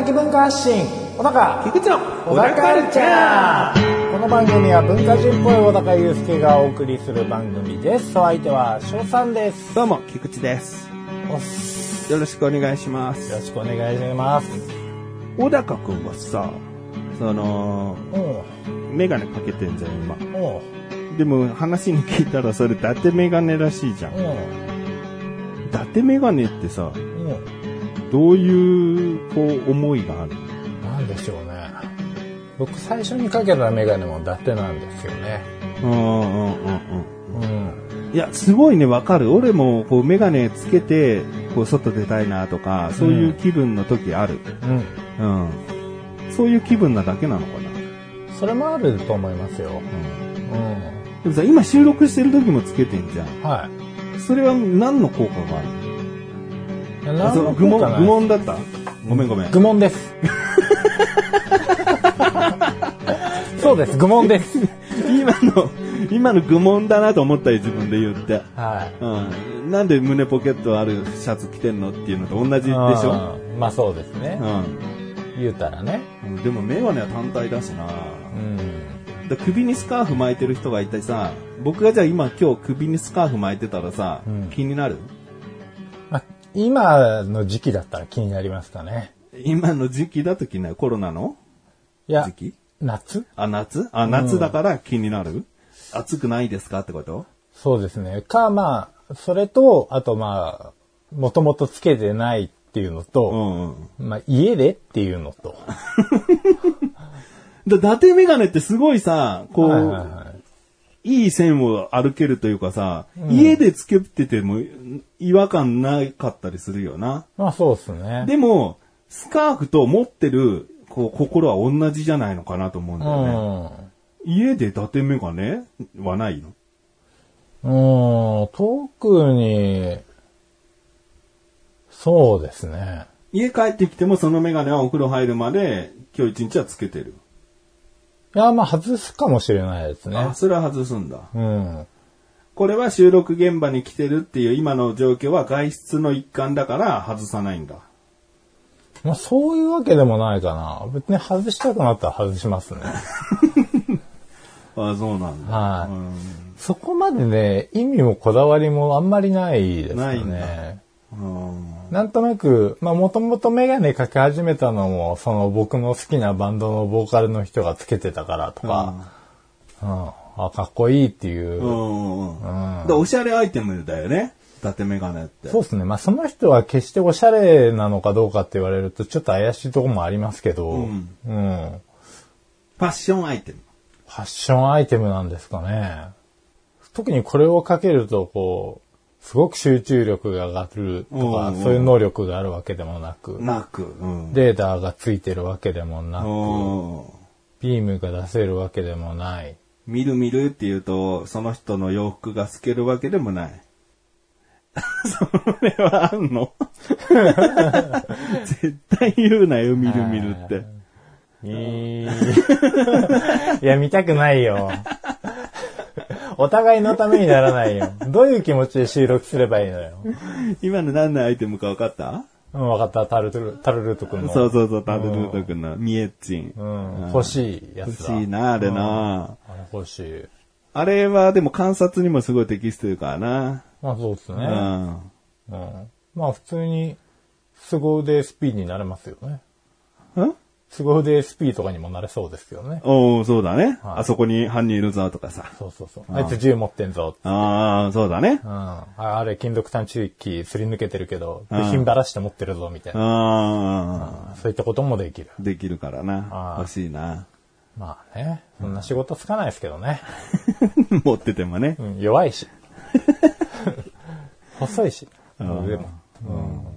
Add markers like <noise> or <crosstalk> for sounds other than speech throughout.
小高的文化発信。小高。菊池の小高カルチャー。この番組は文化人っぽい小高祐介がお送りする番組です。お相手は翔さんです。どうも、菊池です。よろしくお願いしまよす。ろしくお願いします。小高くんはさ、その、おう。メガネかけてんじゃん、今。でも話に聞いたらそれ伊達メガネらしいじゃん。伊達メガネってさ、どういう、こう、思いがあるなんでしょうね僕最初にかけたメガネも伊達なんですよねうんうんうんうん。うんいや、すごいね、わかる。俺も、こう、メガネつけて、こう、外出たいなとか、そういう気分の時ある。うんうん。そういう気分なだけなのかな？それもあると思いますようん。うんでもさ、今収録してる時もつけてんじゃん。はいそれは何の効果があるの？そう愚問、愚問だった？ごめんごめん。愚問です。<laughs> そうです、愚問です。今の、今の愚問だなと思ったよ、自分で言って。はい。うん。なんで胸ポケットあるシャツ着てんのっていうのと同じでしょ？うんまあそうですね。う言うたらね。ん。でもメガネは単体だしなうん。で首にスカーフ巻いてる人がいてさ、僕がじゃあ今今日首にスカーフ巻いてたらさ、うん気になる？まあ、今の時期だったら気になりますかね。今の時期だと気になる？コロナのいや時、期？夏？あ、夏？あ、夏だから気になる、暑くないですかってこと？そうですね。か、まあ、それと、あとまあ、もともとつけてないっていうのうと、んうん。まあ、家でっていうのと。<laughs> で、伊達メガネってすごいさ、こう、はいはいはいいい線を歩けるというかさ、家でつけてても違和感なかったりするよな。まあそうですね。でも、スカーフと持ってる、こう、心は同じじゃないのかなと思うんうだよね。ん。家で伊達メガネはないの？うん、特に、そうですね。家帰ってきてもそのメガネはお風呂入るまで今日一日はつけてる。いや、まあ外すかもしれないですねあ、。それは外すんだ。うん。これは収録現場に来てるっていう今の状況は外出の一環だから外さないんだ。まあそういうわけでもないかな。別に外したくなったら外しますね。あそうなんだ。はいうんそこまでね、意味もこだわりもあんまりないですないんだよね。うんなんとなく、まあもともとメガネかけ始めたのも、その僕の好きなバンドのボーカルの人がつけてたからとか、うん、あ、かっこいいっていう。うんうんうんおしゃれアイテムだよね。伊達メガネって。そうですね。まあその人は決しておしゃれなのかどうかって言われるとちょっと怪しいところもありますけど、うんうんファッションアイテム。ファッションアイテムなんですかね。特にこれをかけると、こう、すごく集中力が上がるとか、うんそういう能力があるわけでもなく、なく。うん。レーダーがついてるわけでもなく、うんビームが出せるわけでもない。見る見るって言うと、その人の洋服が透けるわけでもない。<laughs> それはあんの？<laughs> 絶対言うなよ、見る見るって。<laughs> いや、見たくないよ。お互いのためにならないよ。どういう気持ちで収録すればいいのよ。今の何のアイテムか分かった？うん、わかった。タルトル、タルルート君の。そうそうそう、タルルート君のミエッチン。うん、欲しいや欲つだ。しいな、あれな。あれ欲しい。あれはでも観察にもすごい適してるからな。まあそうですね。うん。うん。まあ普通に、凄腕 SP になれますよね。ん？凄腕 SP とかにもなれそうですよね。おおそうだね、はいあそこに犯人いるぞとかさ。そうそうそう。あいつ銃持ってんぞ。ああ、そうだねう。ん。ああれ、金属探知機すり抜けてるけど、部品ばらして持ってるぞ、みたいな。ああ、そういったこともできる。できるからな欲しいな。まあね、そんな仕事つかないですけどね。<laughs> 持っててもね。うん、弱いし。<laughs> 細いし。んでも。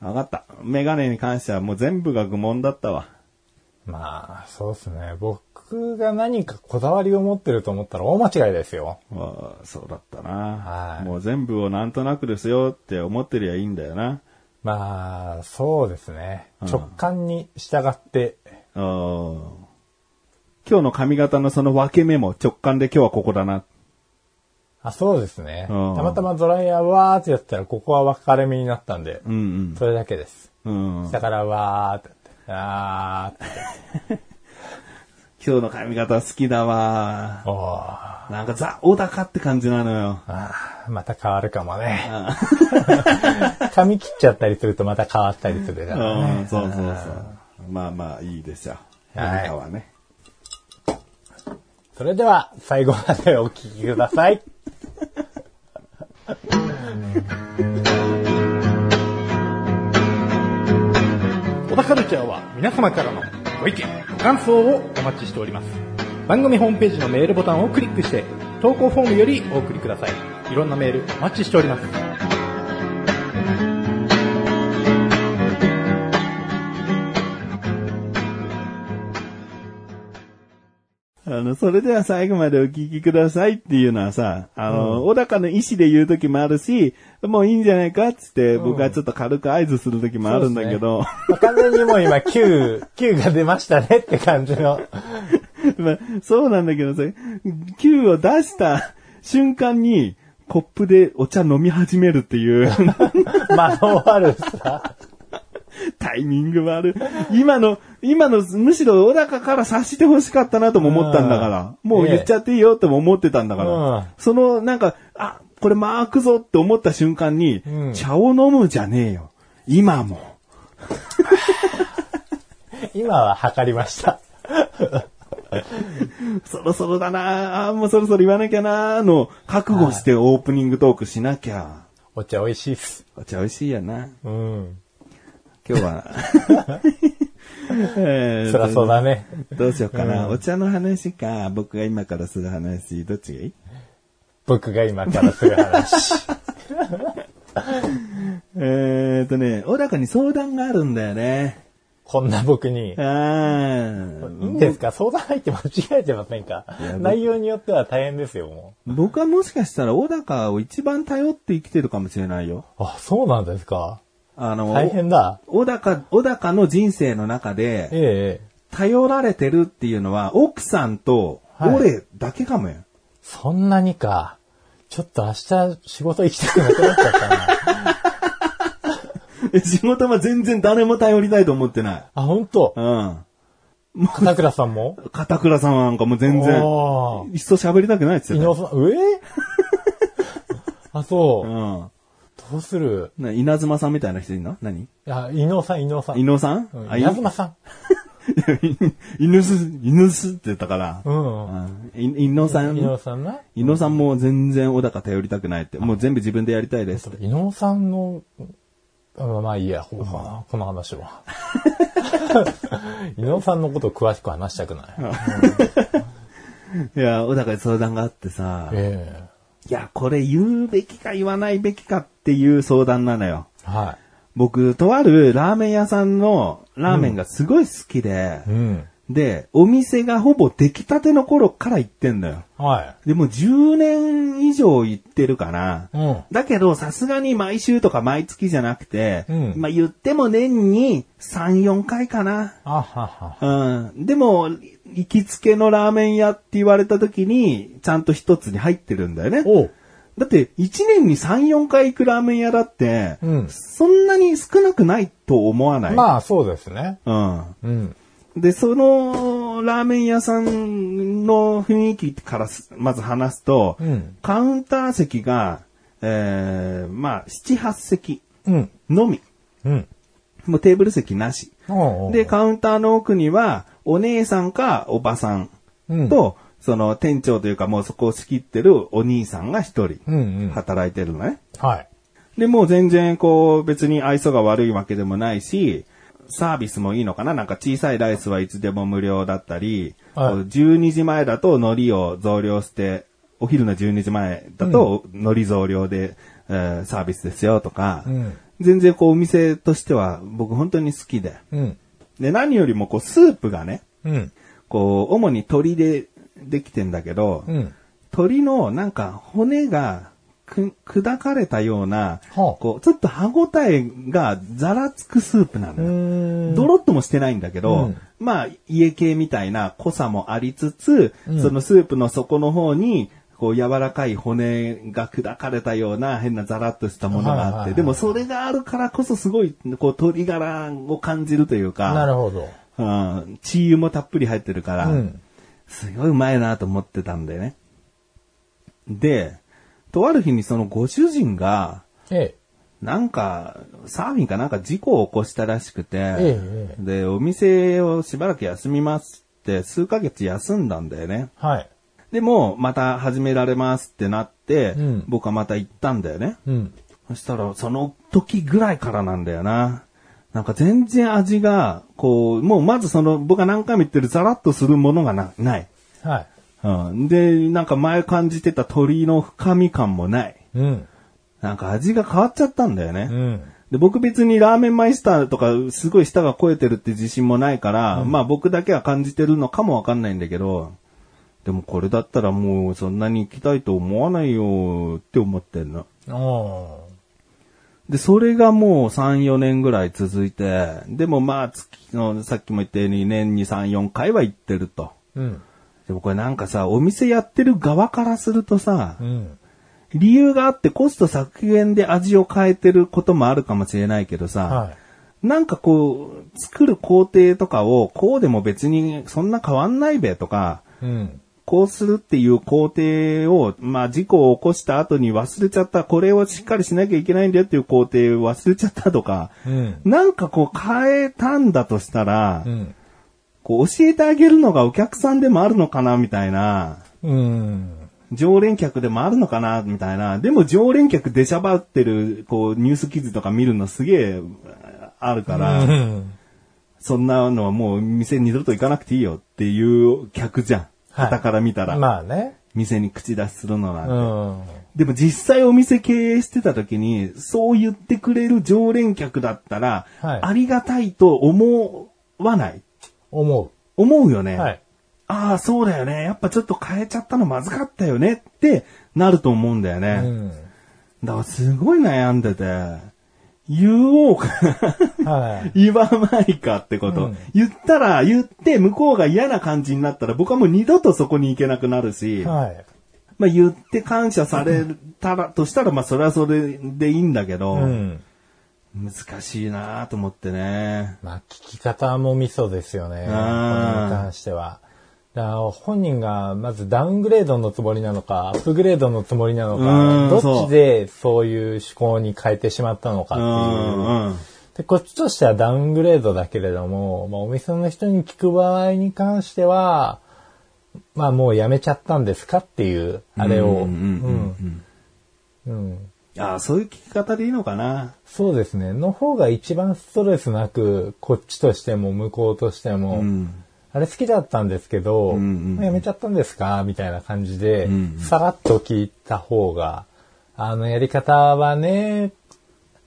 わかった。メガネに関してはもう全部が愚問だったわ。まあ、そうですね。僕が何かこだわりを持ってると思ったら大間違いですよ。わあそうだったな、はいもう全部をなんとなくですよって思ってりゃいいんだよな。まあ、そうですね。うん直感に従って、今日の髪型のその分け目も直感で今日はここだな。あ、そうですね。うんたまたまドライヤーわーってやったら、ここは分かれ目になったんで、うんそれだけです。うん。うん。下からわーってやって、あーって。今日の髪型好きだわ。おーなんかザ・小高って感じなのよ。あーまた変わるかもね。<laughs> 髪切っちゃったりするとまた変わったりするからうん、ね。そうそうそう。まあまあいいでしょう。はい小高はね。それでは、最後までお聞きください。小田カルチャーは皆様からのご意見、ご感想をお待ちしております。番組ホームページのメールボタンをクリックして、投稿フォームよりお送りください。いろんなメールお待ちしております。あの、それでは最後までお聞きくださいっていうのはさ、あの、小高の意思で言う時もあるし、もういいんじゃないかっつって、僕はちょっと軽く合図する時もあるんだけど、まあ完全にもう今9、9が出ましたねって感じの。<laughs> まあ、そうなんだけどさ、Q を出した瞬間に、コップでお茶飲み始めるっていう、<laughs> 窓悪さ。タイミング悪い。今の、今の、むしろ小高から察して欲しかったなとも思ったんだから、もう言っちゃっていいよとも思ってたんだから、うんその、なんか、あ、これマークぞって思った瞬間に、うん茶を飲むじゃねえよ。今も。<laughs> 今は測りました。<laughs> そろそろだなあーもうそろそろ言わなきゃなーの、覚悟してオープニングトークしなきゃ。お茶美味しいっす。お茶美味しいやな。うん。今日は。<laughs> えーそらそうだね。どうしようかな、うんお茶の話か、僕が今からする話、どっちがいい？僕が今からする話。<laughs> えーとね、小高に相談があるんだよね。こんな僕に。あーいいんですか？相談入って間違えてませんか？内容によっては大変ですよ、も僕はもしかしたら小高を一番頼って生きてるかもしれないよ。う。あ、そうなんですかあの、大変だ。小高、小高の人生の中で、ええ。頼られてるっていうのは、奥さんと俺だけかもよ。そんなにか。ちょっと明日仕事行きたくなくなっちゃったな。<laughs> 仕事は全然誰も頼りたいと思ってない。あ、本当？うん。<laughs> 片倉さんも？片倉さんなんかもう全然、いっそ喋りたくないっつってたよ。伊野さん、え？<laughs> あ、そうう。ん。どうする？な稲妻さんみたいな人いるの？何？いや、伊野さん、伊野さん。伊野さん、うんあ稲妻さん。<laughs> 犬す、犬すって言ったから。うん。うんい伊野さん？伊野さんな？伊野さんも全然小高頼りたくないって。もう全部自分でやりたいですって。伊野さんの、うんまあいいや、こうかな、この話は。<laughs> 伊野さんのことを詳しく話したくない。いや、小高に相談があってさ、えいや、これ言うべきか言わないべきかっていう相談なのよ。えは僕、とあるラーメン屋さんのラーメンがすごい好きで、い。うん。で、お店がほぼ出来たての頃から行ってんだよ。はでも10年以上行ってるかな。い。うん。だけど、さすがに毎週とか毎月じゃなくて、うんまあ言っても年に3、4回かな。あはは。うん。でも、行きつけのラーメン屋って言われた時に、ちゃんと一つに入ってるんだよね。だって、1年に3、4回行くラーメン屋だって、うんそんなに少なくないと思わない？まあ、そうですね。うん。うん。で、その、ラーメン屋さんの雰囲気からすまず話すと、うんカウンター席が、えー、まあ、7、8席うん。のみ。うん。もうテーブル席なし。で、カウンターの奥には、お姉さんかおばさんうんと、その店長というかもうそこを仕切ってるお兄さんが一人うんうん。働いてるのね。はい。で、もう全然こう別に愛想が悪いわけでもないし、サービスもいいのかな？なんか小さいライスはいつでも無料だったり、はいこう12時前だと海苔を増量して、お昼の12時前だと海苔増量で、えーサービスですよとか、うん全然こうお店としては僕本当に好きで。うん。で、何よりもこうスープがね、うん。こう主に鶏でできてんだけど、うん。鶏のなんか骨がく砕かれたような、はあこう、ちょっと歯ごたえがざらつくスープなのよ。んドロッともしてないんだけど、うんまあ、家系みたいな濃さもありつつ、そのスープの底の方に、こう柔らかい骨が砕かれたような変なザラッとしたものがあって、はいはいはいでもそれがあるからこそすごい、こう鶏ガラを感じるというか、なるほど。うん、チー油もたっぷり入ってるから、うんすごいうまいなと思ってたんだよね。で、とある日にそのご主人が、えなんか、サーフィンかなんか事故を起こしたらしくて、ええで、お店をしばらく休みますって、数ヶ月休んだんだよね。え。はい。でも、また始められますってなって、うん僕はまた行ったんだよね。うん。そしたら、その時ぐらいからなんだよな。なんか全然味が、こう、もうまずその、僕が何回も言ってるザラッとするものがなない。はい。うん。で、なんか前感じてた鶏の深み感もない。うん。なんか味が変わっちゃったんだよね。うん。で、僕別にラーメンマイスターとかすごい舌が超えてるって自信もないから、まあ僕だけは感じてるのかもわかんないんだけど、でもこれだったらもうそんなに行きたいと思わないよって思ってんの。おで、それがもう3、4年ぐらい続いて、でもまあ月の、さっきも言ったように年に3、4回は行ってると。ーうん。でもこれなんかさ、お店やってる側からするとさ、うん。理由があってコスト削減で味を変えてることもあるかもしれないけどさ、はい。なんかこう、作る工程とかを、こうでも別にそんな変わんないべとか、うん。こうするっていう工程を、まあ事故を起こした後に忘れちゃった、これをしっかりしなきゃいけないんだよっていう工程を忘れちゃったとか、うん。なんかこう変えたんだとしたら、うん。こう教えてあげるのがお客さんでもあるのかなみたいな、うん。常連客でもあるのかなみたいな。でも常連客出しゃばってる、こうニュース記事とか見るのすげえあるから、うん。そんなのはもう店二度と行かなくていいよっていう客じゃん。はい傍から見たら。まあね。店に口出しするのなんて。うん。でも実際お店経営してた時に、そう言ってくれる常連客だったら、はいありがたいと思わない？思思うよね。う。はい。ああ、そうだよね。やっぱちょっと変えちゃったのまずかったよねってなると思うんだよね。うん。だからすごい悩んでて、言おうかはい。言わないかってこと。うん言ったら、言って向こうが嫌な感じになったら僕はもう二度とそこに行けなくなるし、はい。まあ言って感謝されたら、としたらまあそれはそれでいいんだけど、うん。難しいなと思ってね。まあ、聞き方もミソですよね。これに関しては。本人がまずダウングレードのつもりなのか、アップグレードのつもりなのうんか、どっちでそういう思考に変えてしまったのかってういう。で、こっちとしてはダウングレードだけれども、まあ、お店の人に聞く場合に関しては、まあもうやめちゃったんですかっていう、あれを。ああ、そういう聞き方でいいのかな。そうですね。の方が一番ストレスなく、こっちとしても向こうとしても、うん。あれ好きだったんですけど、んうんやめちゃったんですか？みたいな感じで、うんさらっと聞いた方が、あのやり方はね、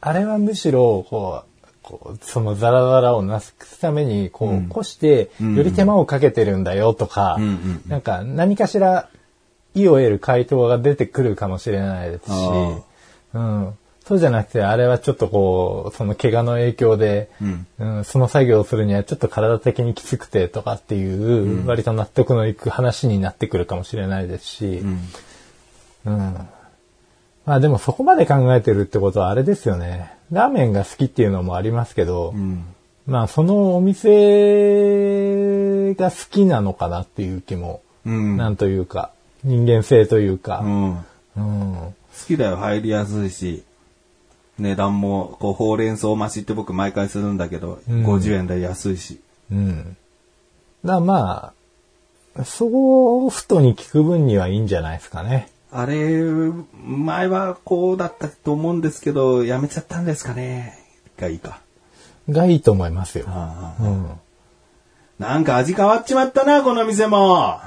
あれはむしろ、こう、こうそのザラザラをなすために、こう、こして、より手間をかけてるんだよとか、んうんなんか何かしら、意を得る回答が出てくるかもしれないですしあ、うん。そうじゃなくて、あれはちょっとこう、その怪我の影響で、うんその作業をするにはちょっと体的にきつくてとかっていう、割と納得のいく話になってくるかもしれないですし、うん。まあでもそこまで考えてるってことはあれですよね。ラーメンが好きっていうのもありますけど、まあそのお店が好きなのかなっていう気も、うん。なんというか、人間性というかう、ん。うん。好きだよ、入りやすいし。値段も、こう、ほうれん草増しって僕毎回するんだけど、うん50円で安いし。うん。だまあ、そうふとに聞く分にはいいんじゃないですかね。あれ、前はこうだったと思うんですけど、やめちゃったんですかね。がいいか。がいいと思いますよ。うん。なんか味変わっちまったな、この店も。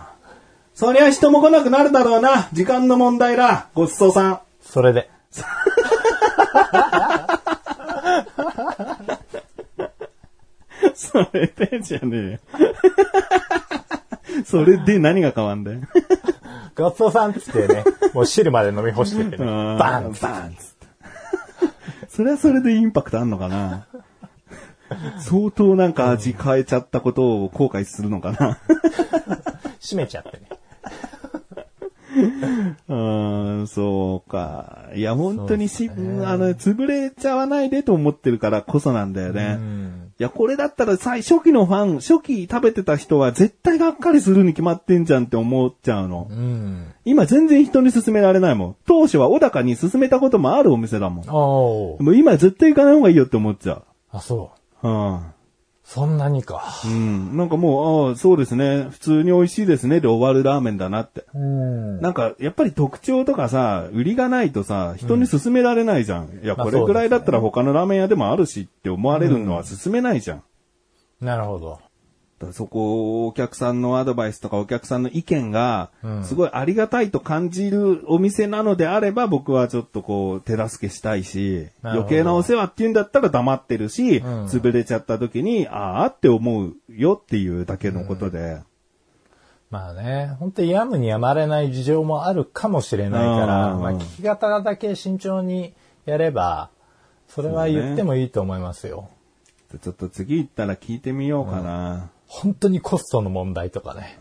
そりゃ人も来なくなるだろうな。時間の問題だ。ごちそうさん。それで。<laughs> それでじゃねえよ。それで何が変わんだよ。ごちそうさんっつってね、もう汁まで飲み干しててね、うんバンバンっつって。それはそれでインパクトあんのかな？相当なんか味変えちゃったことを後悔するのかな？<laughs> 閉めちゃってね。<laughs> うーん、そうか。いや、本当にし、あの、潰れちゃわないでと思ってるからこそなんだよね。うん。いや、これだったら最初期のファン、初期食べてた人は絶対がっかりするに決まってんじゃんって思っちゃうの。うん。今全然人に勧められないもん。当初は小高に勧めたこともあるお店だもん。もう今絶対行かない方がいいよって思っちゃあ、そう。う。うん。そんなにか。うん。なんかもう、ああ、そうですね。普通に美味しいですねで終わるラーメンだなって。うん。なんか、やっぱり特徴とかさ、売りがないとさ、人に勧められないじゃん。いや、まあこれぐらいだったら他のラーメン屋でもあるしって思われるのは勧めないじゃん。なるほど。そこ、お客さんのアドバイスとかお客さんの意見がうん、すごいありがたいと感じるお店なのであれば、僕はちょっとこう、手助けしたいし、余計なお世話って言うんだったら黙ってるし、ん潰れちゃった時に、ああって思うよっていうだけのことで。まあね、本当にやむにやまれない事情もあるかもしれないから、うんまあ聞き方だけ慎重にやれば、それは言ってもいいと思いますよ。ちょっと次行ったら聞いてみようかな。本当にコストの問題とかね。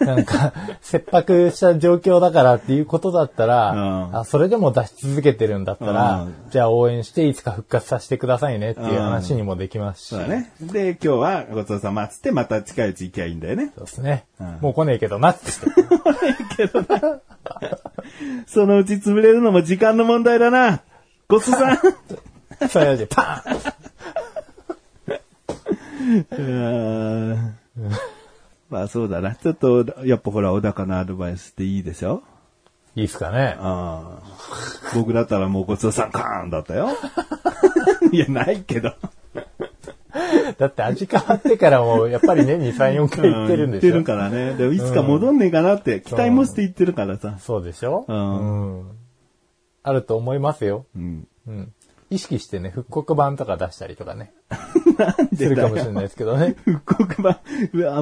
なんか、切迫した状況だからっていうことだったら、うんあそれでも出し続けてるんだったら、うんじゃあ応援していつか復活させてくださいねっていう話にもできますし。そうだね。で、今日はごちそうさまっつってまた近いうち行きゃいいんだよね。そうですね。うんもう来ねえけどなって言って。<laughs> そのうち潰れるのも時間の問題だな。ごちそうさん。<laughs> それでパーンまあそうだな。ちょっと、やっぱほら、小高のアドバイスっていいでしょ？いいっすかね。ああ。僕だったらもうごちそうさんカーンだったよ。<laughs> いや、ないけど。だって味変わってからも、やっぱり年に3、<laughs> 4回行ってるんでしょ。言ってるからね。でもいつか戻んねえかなって、期待もして言ってるからさ。そうでしょ？うんうんあると思いますよ。うん。うん。意識してね、復刻版とか出したりとかね。なんするかもしれないですけどね。復刻版、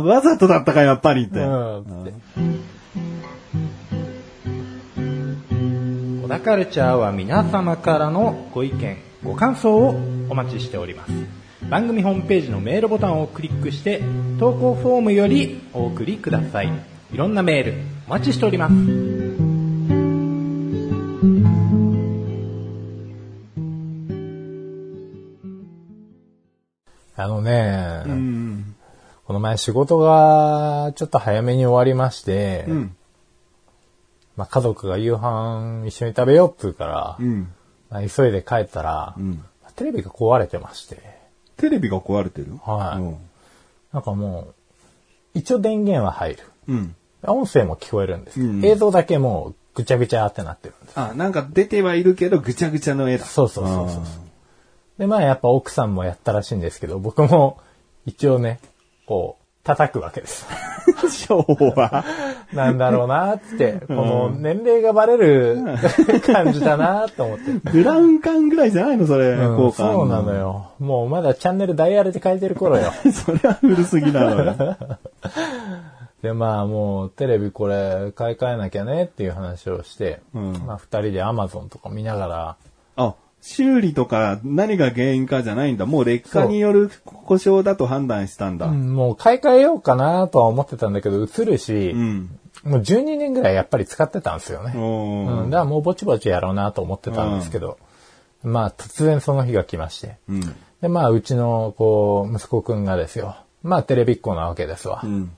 わざとだったか、やっぱりって。うん。つって小田カルチャーは皆様からのご意見、ご感想をお待ちしております。番組ホームページのメールボタンをクリックして、投稿フォームよりお送りください。いろんなメール、お待ちしております。あのね、うん。この前仕事がちょっと早めに終わりまして、うん。まあ、家族が夕飯一緒に食べようって言うから、うん。まあ、急いで帰ったら、んテレビが壊れてまして、テレビが壊れてる？はいうんなんかもう、一応電源は入る。うん。音声も聞こえるんですけど、うん映像だけもうぐちゃぐちゃってなってるんです。あ、なんか出てはいるけど、ぐちゃぐちゃの絵だ。そうそうそうそう。で、まあやっぱ奥さんもやったらしいんですけど、僕も一応ね、こう、叩くわけです。<laughs> 昭和。なんだろうなーって、この年齢がバレる <laughs> 感じだなーと思って。ブラウン管ぐらいじゃないのそれ、うん効果そうなの。よ。もうまだチャンネルダイヤルで変えてる頃よ。それは古すぎなのよ。<laughs> で、まあもうテレビこれ買い替えなきゃねっていう話をして、うんまあ二人でアマゾンとか見ながら、あ、修理とか何が原因かじゃないんだ。もう劣化による故障だと判断したんだ。うんもう買い替えようかなとは思ってたんだけど、映るし、うん。もう12年ぐらいやっぱり使ってたんですよね。うん、だからもうぼちぼちやろうなと思ってたんですけど、まあ突然その日が来まして。うん。で、まあうちのこう息子くんがですよ。まあテレビっ子なわけですわ。うん。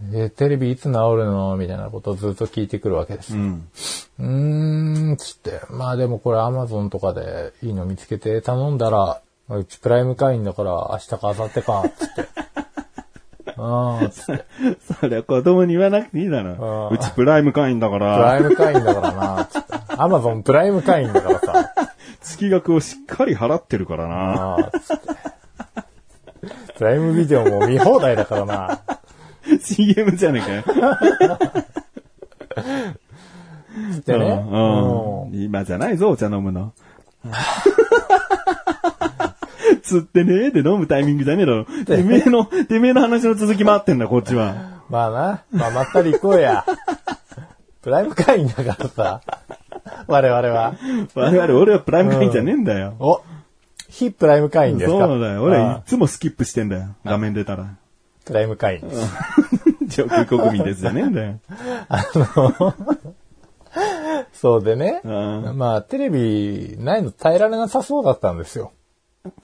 で、テレビいつ治るの？みたいなことをずっと聞いてくるわけですよ。うん。うーん、つって。まあでもこれアマゾンとかでいいの見つけて頼んだら、うちプライム会員だから明日か明後日か、つって。<laughs> ああ、つって。それは子供に言わなくていいだろ。うちプライム会員だかプラら、イム会員だからな、つって。アマゾンプライム会員だからさ。月額をしっかり払ってるからな。ああ、つって。プライムビデオも見放題だからな。CM じゃねえかよ。つってね。うん。うん今じゃないぞ、お茶飲むの。釣ってねえで飲むタイミングじゃねえだろ。てめえの、てめえの話の続き待ってんだ、こっちは。まあな。まあ、まったり行こうや。プライム会員だからさ。我々は。我々、俺はプライム会員じゃねえんだよ。お非プライム会員ですかそうだよ。俺、いつもスキップしてんだよ。画面出たら。プライム会員です。<laughs> 上級国民ですじゃねえんだよ。<laughs> <laughs> そうでね。うまあ、テレビないの耐えられなさそうだったんですよ。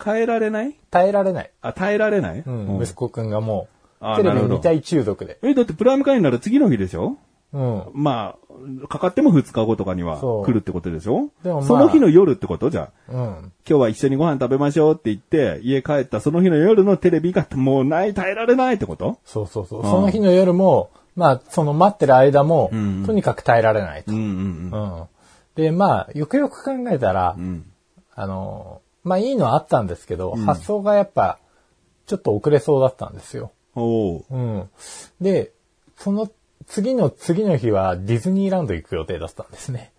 変えられない？耐えられない。あ、耐えられない？うん。うん息子くんがもあう、テレビ見たい中毒で。え、だってプライム会員なら次の日でしょ？うん。まあ、かかっても2日後とかには来るってことでしょ？でもまあその日の夜ってことじゃあ。うん。今日は一緒にご飯食べましょうって言って、家帰ったその日の夜のテレビがもうない、耐えられないってこと？そうそうそう。んその日の夜も、まあ、その待ってる間も、んとにかく耐えられないと。うんうんうん。で、まあ、よくよく考えたら、うん。あの、まあいいのはあったんですけど、発想がやっぱ、ちょっと遅れそうだったんですよ。おううん。で、その次の次の日はディズニーランド行く予定だったんですね。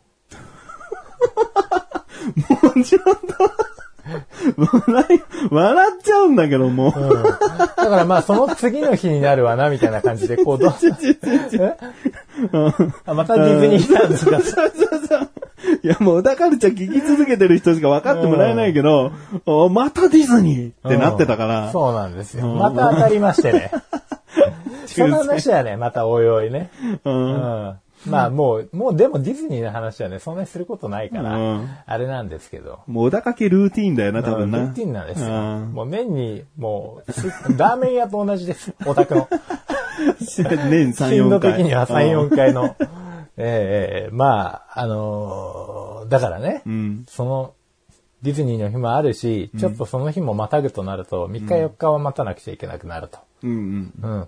笑い、笑っちゃうんだけど、もう。だからまあその次の日になるわな、みたいな感じで、こう、どう <laughs> え？あまたディズニーランドが、そうそうそう。いや、もう、だからちゃん聞き続けてる人しか分かってもらえないけど、おまたディズニーってなってたから。そうなんですよ。うんまた当たりましてね。<laughs> <laughs> その話はね、またおいおいね。う。うんん。まあもう、もうでもディズニーの話はね、そんなにすることないから、うんあれなんですけど。もう、小高家ルーティーンだよな、多分な。ルーティンなんですよ。うんもう年に、もう、すラーメン屋と同じです。オタクの。<laughs> 年3、4頻度回。的には3、4回の。ええええまあ、あのーだからね、うん。その、ディズニーの日もあるし、ちょっとその日もまたぐとなると、3日4日は待たなくちゃいけなくなると。うんうん。うん。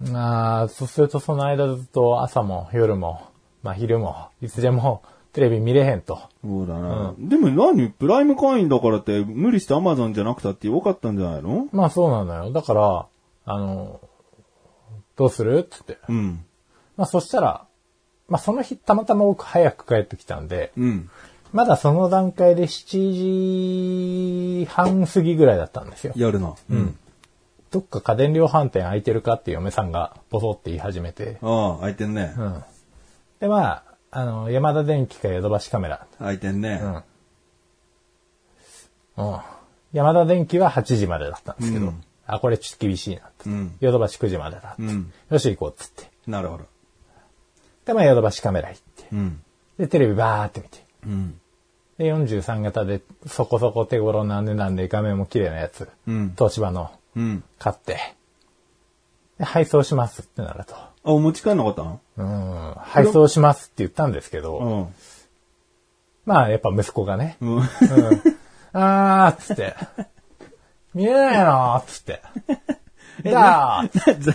まあ、そうするとその間ずっと朝も夜も、まあ昼も、いつでもテレビ見れへんと。そうだな。でも何？プライム会員だからって無理してアマゾンじゃなくたってよかったんじゃないの？まあそうなのよ。だから、あの、どうする？って言って。うん。まあそしたら、まあその日たまたま僕早く帰ってきたんで、うん。まだその段階で7時半過ぎぐらいだったんですよ。夜の。うん。どっか家電量販店空いてるかって嫁さんがボソって言い始めて、ああ、開いてんね。うん。で、まあ、あの、山田電機かヨドバシカメラ。開いてんね。うん。うん。山田電機は8時までだったんですけど、うんあ、これちょっと厳しいなって。うん。ヨドバシ9時までだって。うん。よし、行こうっつって。なるほど。で、まあ、ヨドバシカメラ行って。うん。で、テレビバーって見て。うん。で、43型でそこそこ手頃な値段で画面も綺麗なやつ。うん。東芝のうん。買って。で、配送しますってなると。あ、お持ち帰んなかったの？うん。配送しますって言ったんですけど、うん。まあ、やっぱ息子がね、うん。うん。あーっつって。見えないのっつって。<laughs> じゃあ、い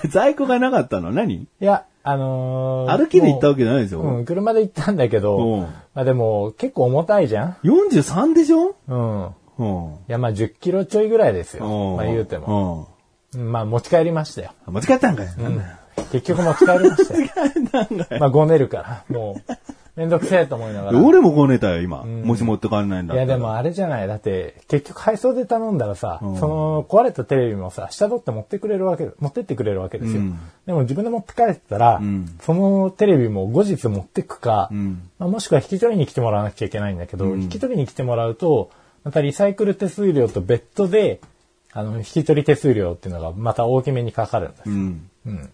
在庫がなかったの？何？や、あのー歩きで行ったわけじゃないでしょうん、車で行ったんだけうどん、まあでも結構重たいじゃん ?43 でしょ？うん。うん。いや、まあ10キロちょいぐらいですよ。うんまあ言うても。うまあ持ち帰りましたよ。ん。持ち帰ったんかい。なんだよ結局持ち帰りましたよ。<laughs> まあごねるから、もう、めんどくせえと思いながら。俺もこねたよ、今。もし持って帰れないんだい。やでもあれじゃない。だって、結局配送で頼んだらさ、うんその壊れたテレビもさ、下取って持ってくれるわけ、持ってってくれるわけですよ。うんでも自分で持って帰ってたら、んそのテレビも後日持ってくか、うん。まあ、もしくは引き取りに来てもらわなくちゃいけないんだけど、引き取りに来てもらうと、またリサイクル手数料と別途で、あの、引き取り手数料っていうのがまた大きめにかかるんです。うん。うん。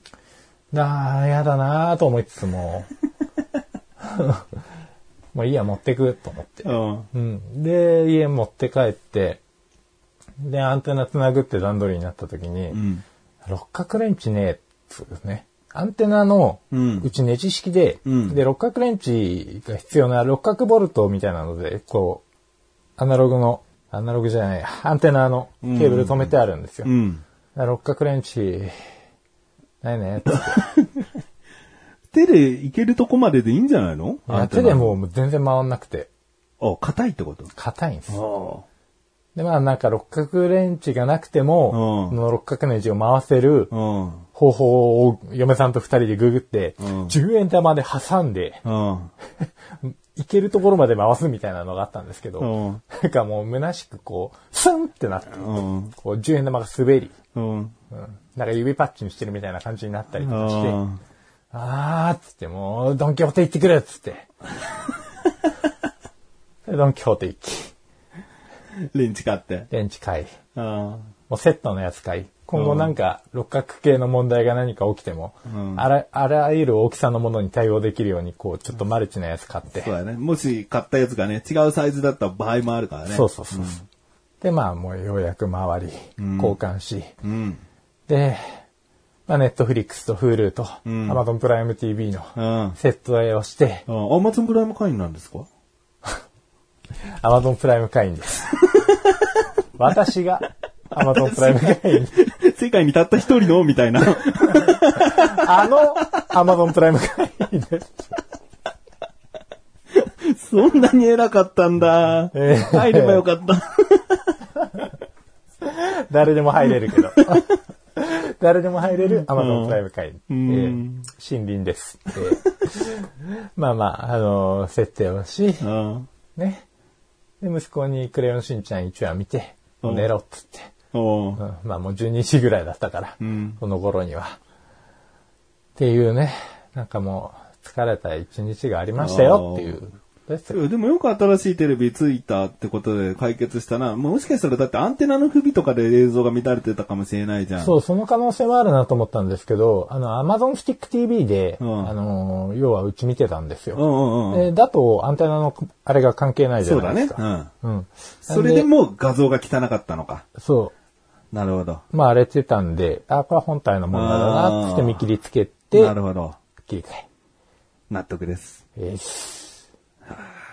だー、やだなーと思いつつも、<laughs> もういいや、持ってくと思って。うん。うん。で、家持って帰って、で、アンテナ繋ぐって段取りになった時に、うん。六角レンチね、そうですね。アンテナのうんうちネジ式で、うんで、六角レンチが必要な六角ボルトみたいなので、こう、アナログの、アナログじゃないや、アンテナのケーブル止めてあるんですよ。うん。六角レンチ、ないね。<laughs> 手でいけるとこまででいいんじゃないの？手でもう全然回んなくて、あ、硬いってこと？硬いんです。あで、まあなんか六角レンチがなくても、の六角ネジを回せる。方法を嫁さんと二人でググって、うん10円玉で挟んで、うん。いけるところまで回すみたいなのがあったんですけど、うんなんかもう虚しくこう、スンってなって、うん。こう10円玉が滑り、うん。なんか指パッチンしてるみたいな感じになったりとかして、ああーっつってもう、ドンキホーテ行ってくれっつって。<laughs> でドンキホーテ行き、ーレンチ買って。電池買い、あもうセットのやつ買い、今後なんか六角形の問題が何か起きても、うんあら、あらゆる大きさのものに対応できるように、こう、ちょっとマルチなやつ買ってそう、だね。もし買ったやつがね、違うサイズだった場合もあるからね。そうそうそう。で、まあもうようやく回り、交換し、うん。で、まあ、ネットフリックスと Hulu と、ん Amazon プライム TV のうん。セット絵をして、あ、アマゾンプライム会員なんですか？<laughs> Amazon プライム会員です。<laughs> 私が Amazon <laughs> プライム会員。世界にたった一人のみたいな。<laughs> あの Amazon プライム会員です。そんなに偉かったんだ。えー入ればよかった。<laughs> 誰でも入れるけど。誰でも入れる Amazon プライム会員。うんえー森林です。えーまあまあ、あの設定をし、うん。ね。で、息子にクレヨンしんちゃん1話見て、うん寝ろっつって。おううんまあもう12時ぐらいだったから、うんこの頃には。っていうね、なんかもう疲れた一日がありましたよっていう。でもよく新しいテレビついたってことで解決したな。もしかしたらだってアンテナの不備とかで映像が乱れてたかもしれないじゃん。そう、その可能性もあるなと思ったんですけど、あの、Amazon Stick TV で、うんあの、要はうち見てたんですよ。うんうんうん。でだと、アンテナの、あれが関係ないじゃそうだね。ないですか。うん。うん。それでもう画像が汚かったのか。そなるほど。う。まあ、荒れてたんで、あ、これは本体の問題だな、つって見切りつけてな、るほど。切り替え。納得です。えー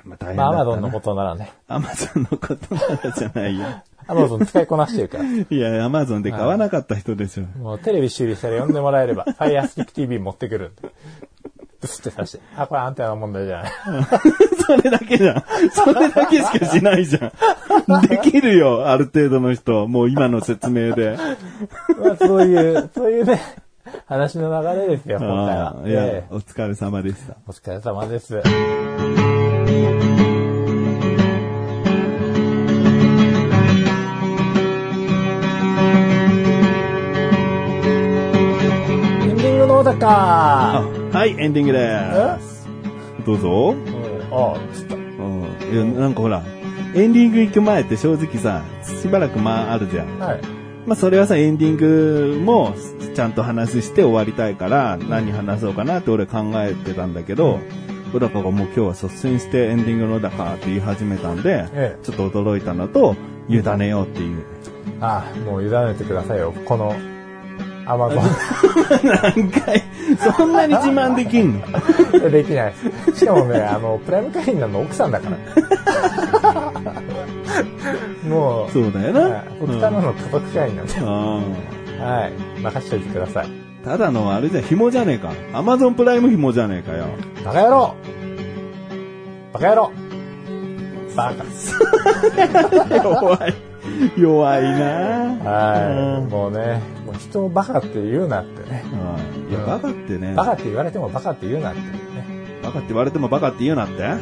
まあ大変まあ、だった Amazon のことならね。アマゾンのことならじゃないよ。<laughs> Amazon 使いこなしてるから。いや、アマゾンで買わなかった人でしょ。もうテレビ修理したら呼んでもらえれば、Fire Stick TV 持ってくるんで。ブスってさして。あ、これアンテナの問題じゃない。それだけじゃん。それだけしかしないじゃん。<laughs> できるよ、ある程度の人。もう今の説明で。まあ、そういう、そういうね、話の流れですよ、今回はあ。あいや、ええお疲れ様でした。お疲れ様です。エンディングのだあかはい、エンディングです。どうぞ。ああ、つった。うん。いや、なんかほら、エンディング行く前って正直さ、しばらく間あるじゃん。はい。まあそれはさ、エンディングもちゃんと話して終わりたいから、何話そうかなって俺考えてたんだけど、小高がもう今日は率先してエンディングのだかって言い始めたんで、ええちょっと驚いたのと、委ねようっていう。ああ、もう委ねてくださいよ。この、アマゾ <laughs> 何回、そんなに自慢できんの？ン。<laughs> できない。しかもね、あの、プライム会員なの奥さんだから。もう、そうだよなはい。僕ただの家族会員なんで。うんはい。任しといてください。ただのあれじゃん、紐じゃねえか。アマゾンプライム紐じゃねえかよ。バカ野郎バカ野郎バカ。<laughs> 弱い。<laughs> 弱いなはい。うんもうね、もう人をバカって言うなってね。うんいや、バカってね。バカって言われてもバカって言うなってね。バカって言われてもバカって言うなっては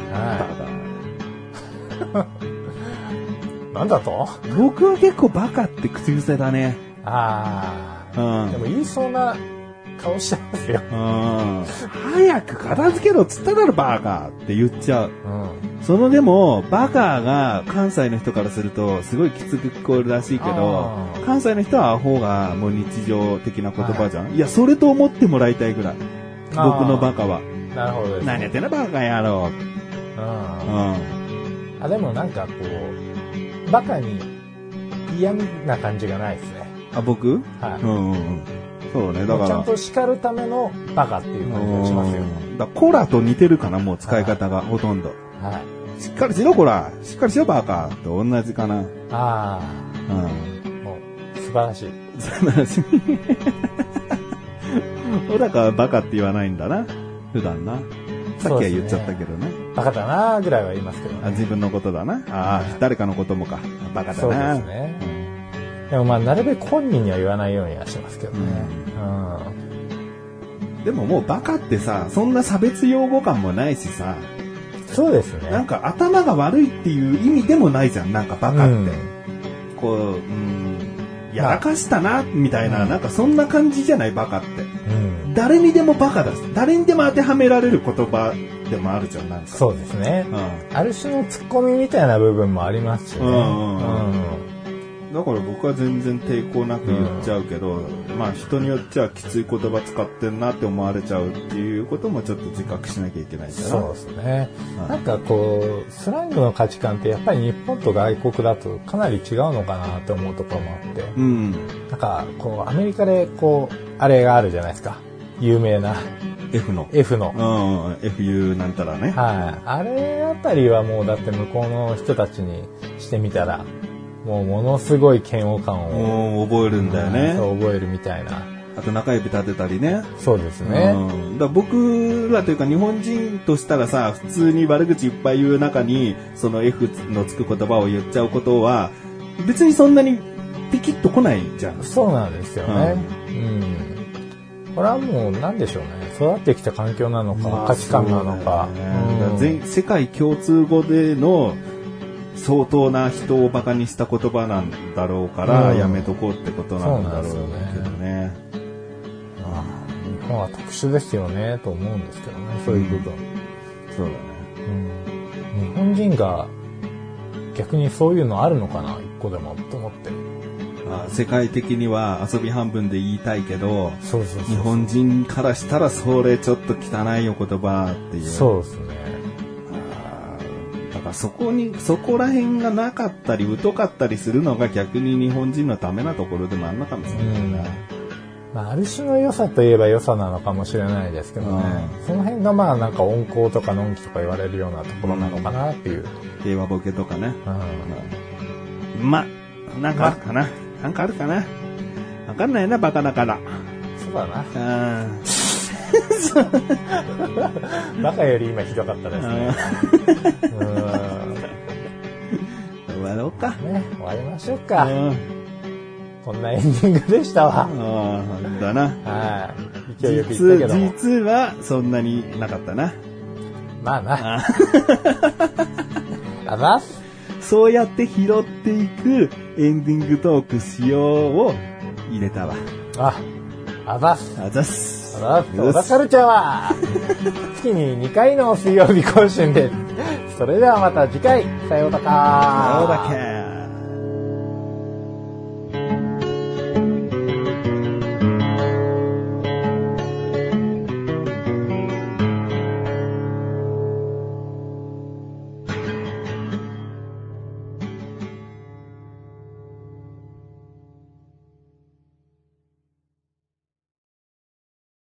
い。<laughs> なんだと？僕は結構バカって口癖だね。あうあ。ん。でも言いそうな顔してますよ。うん。早く片付けろっつっただろバカって言っちゃう。うん。そのでも、バカが関西の人からするとすごいきつく聞こえるらしいけど関西の人はアホがもう日常的な言葉じゃん。いや、それと思ってもらいたいぐらい。僕のバカは。なるほどです。何やってんのバカ野郎。うん。うん。あ、でもなんかこう、バカに嫌な感じがないですね。あ、僕？はい。うんうんうん。そうね、だから。ちゃんと叱るためのバカっていう感じがしますよ。うんだコラと似てるかな、もう使い方がほとんど。はい。しっかりしろ、コラ。しっかりしろ、バカ。と同じかな。あうん。あ、もう、素晴らしい。素晴らしい。<laughs> 小高はバカって言わないんだな。普段な。さっきは言っちゃったけどね。バカだなぐらいは言いますけどね。あ自分のことだな。ああ、誰かのこともか。バカだそうな。ですね。でもまあ、なるべく本人には言わないようにはしますけどね。うんでももうバカってさ、そんな差別用語感もないしさ、うん。そうですね。なんか頭が悪いっていう意味でもないじゃん、なんかバカって。うんこう、うん、やらかしたな、みたいな、なんかそんな感じじゃない、バカって。うん。誰にでもバカだし、誰にでも当てはめられる言葉でもあるじゃん、なんか。そうですね。うんある種のツッコミみたいな部分もありますしね。うんうんうんだから僕は全然抵抗なく言っちゃうけど、まあ人によっちゃきつい言葉使ってんなって思われちゃうっていうこともちょっと自覚しなきゃいけないかな。そうですね。うんなんかこう、スラングの価値観ってやっぱり日本と外国だとかなり違うのかなって思うところもあって、うん。なんかこう、アメリカでこう、あれがあるじゃないですか。有名な F の。F の。うん、FU なんたらね。はい。あれあたりはもうだって向こうの人たちにしてみたら、もうものすごい嫌悪感を、覚えるんだよね。そう覚えるみたいな。あと中指立てたりね。そうですね。うん、だ僕らというか日本人としたらさ、普通に悪口いっぱい言う中に、その F のつく言葉を言っちゃうことは、別にそんなにピキッと来ないじゃん。そうなんですよね。うん。これはもう何でしょうね。育ってきた環境なのか、価値観なのか。ねうん全世界共通語での相当な人をバカにした言葉なんだろうから、うんやめとこうってことなんだろうけどね。日本は特殊ですよね、と思うんですけどね、そういう部分。そうだね。うん日本人が逆にそういうのあるのかな、一個でも、と思って。あ世界的には遊び半分で言いたいけど。日本人からしたらそれちょっと汚いお言葉っていう。そうですね。そこに、そこら辺がなかったり疎かったりするのが逆に日本人のためなところでもあんのかもしれないな。まあ、ある種の良さといえば良さなのかもしれないですけどね。その辺がまあなんか温厚とかのんきとか言われるようなところなのかなっていう。平和ボケとかね。うんま、なんかあるかな。なんかあるかな。わかんないな、バカだから。そうだな。あ <laughs> バカより今ひどかったですね。うん。終わろうか。ね、終わりましょううか。ん。こんなエンディングでしたわ。ああ、だな。はい。勢いよく実言ったけども。実はそんなになかったな。まあな。あ <laughs> あざっす。そうやって拾っていくエンディングトーク仕様を入れたわ。あ、あざっす。あざっす。あざっす。小田カルチャーは、月に2回の水曜日更新です。それではまた次回、さようだか。さようだけ。